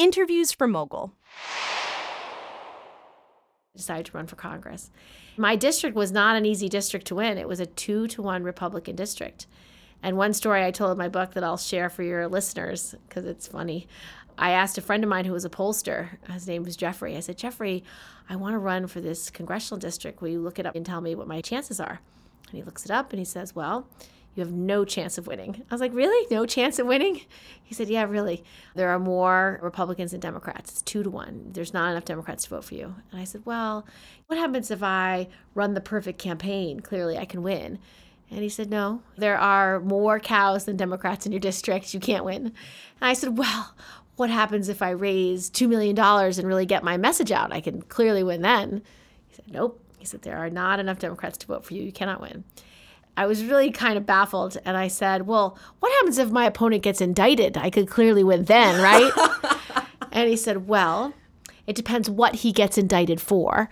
interviews for Mogul. decided to run for Congress. My district was not an easy district to win. It was a two to one Republican district. And one story I told in my book that I'll share for your listeners because it's funny. I asked a friend of mine who was a pollster, his name was Jeffrey. I said, Jeffrey, I want to run for this congressional district. Will you look it up and tell me what my chances are? And he looks it up and he says, Well, you have no chance of winning. I was like, Really? No chance of winning? He said, Yeah, really. There are more Republicans than Democrats. It's two to one. There's not enough Democrats to vote for you. And I said, Well, what happens if I run the perfect campaign? Clearly, I can win. And he said, No, there are more cows than Democrats in your district. You can't win. And I said, Well, what happens if I raise $2 million and really get my message out? I can clearly win then. He said, Nope. He said, There are not enough Democrats to vote for you. You cannot win. I was really kind of baffled. And I said, Well, what happens if my opponent gets indicted? I could clearly win then, right? and he said, Well, it depends what he gets indicted for.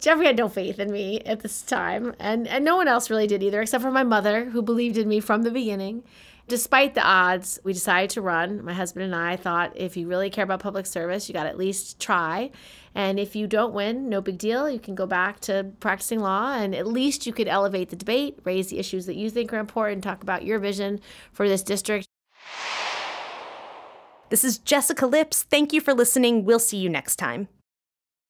Jeffrey had no faith in me at this time, and, and no one else really did either, except for my mother, who believed in me from the beginning. Despite the odds, we decided to run. My husband and I thought if you really care about public service, you got to at least try. And if you don't win, no big deal. You can go back to practicing law, and at least you could elevate the debate, raise the issues that you think are important, talk about your vision for this district. This is Jessica Lips. Thank you for listening. We'll see you next time.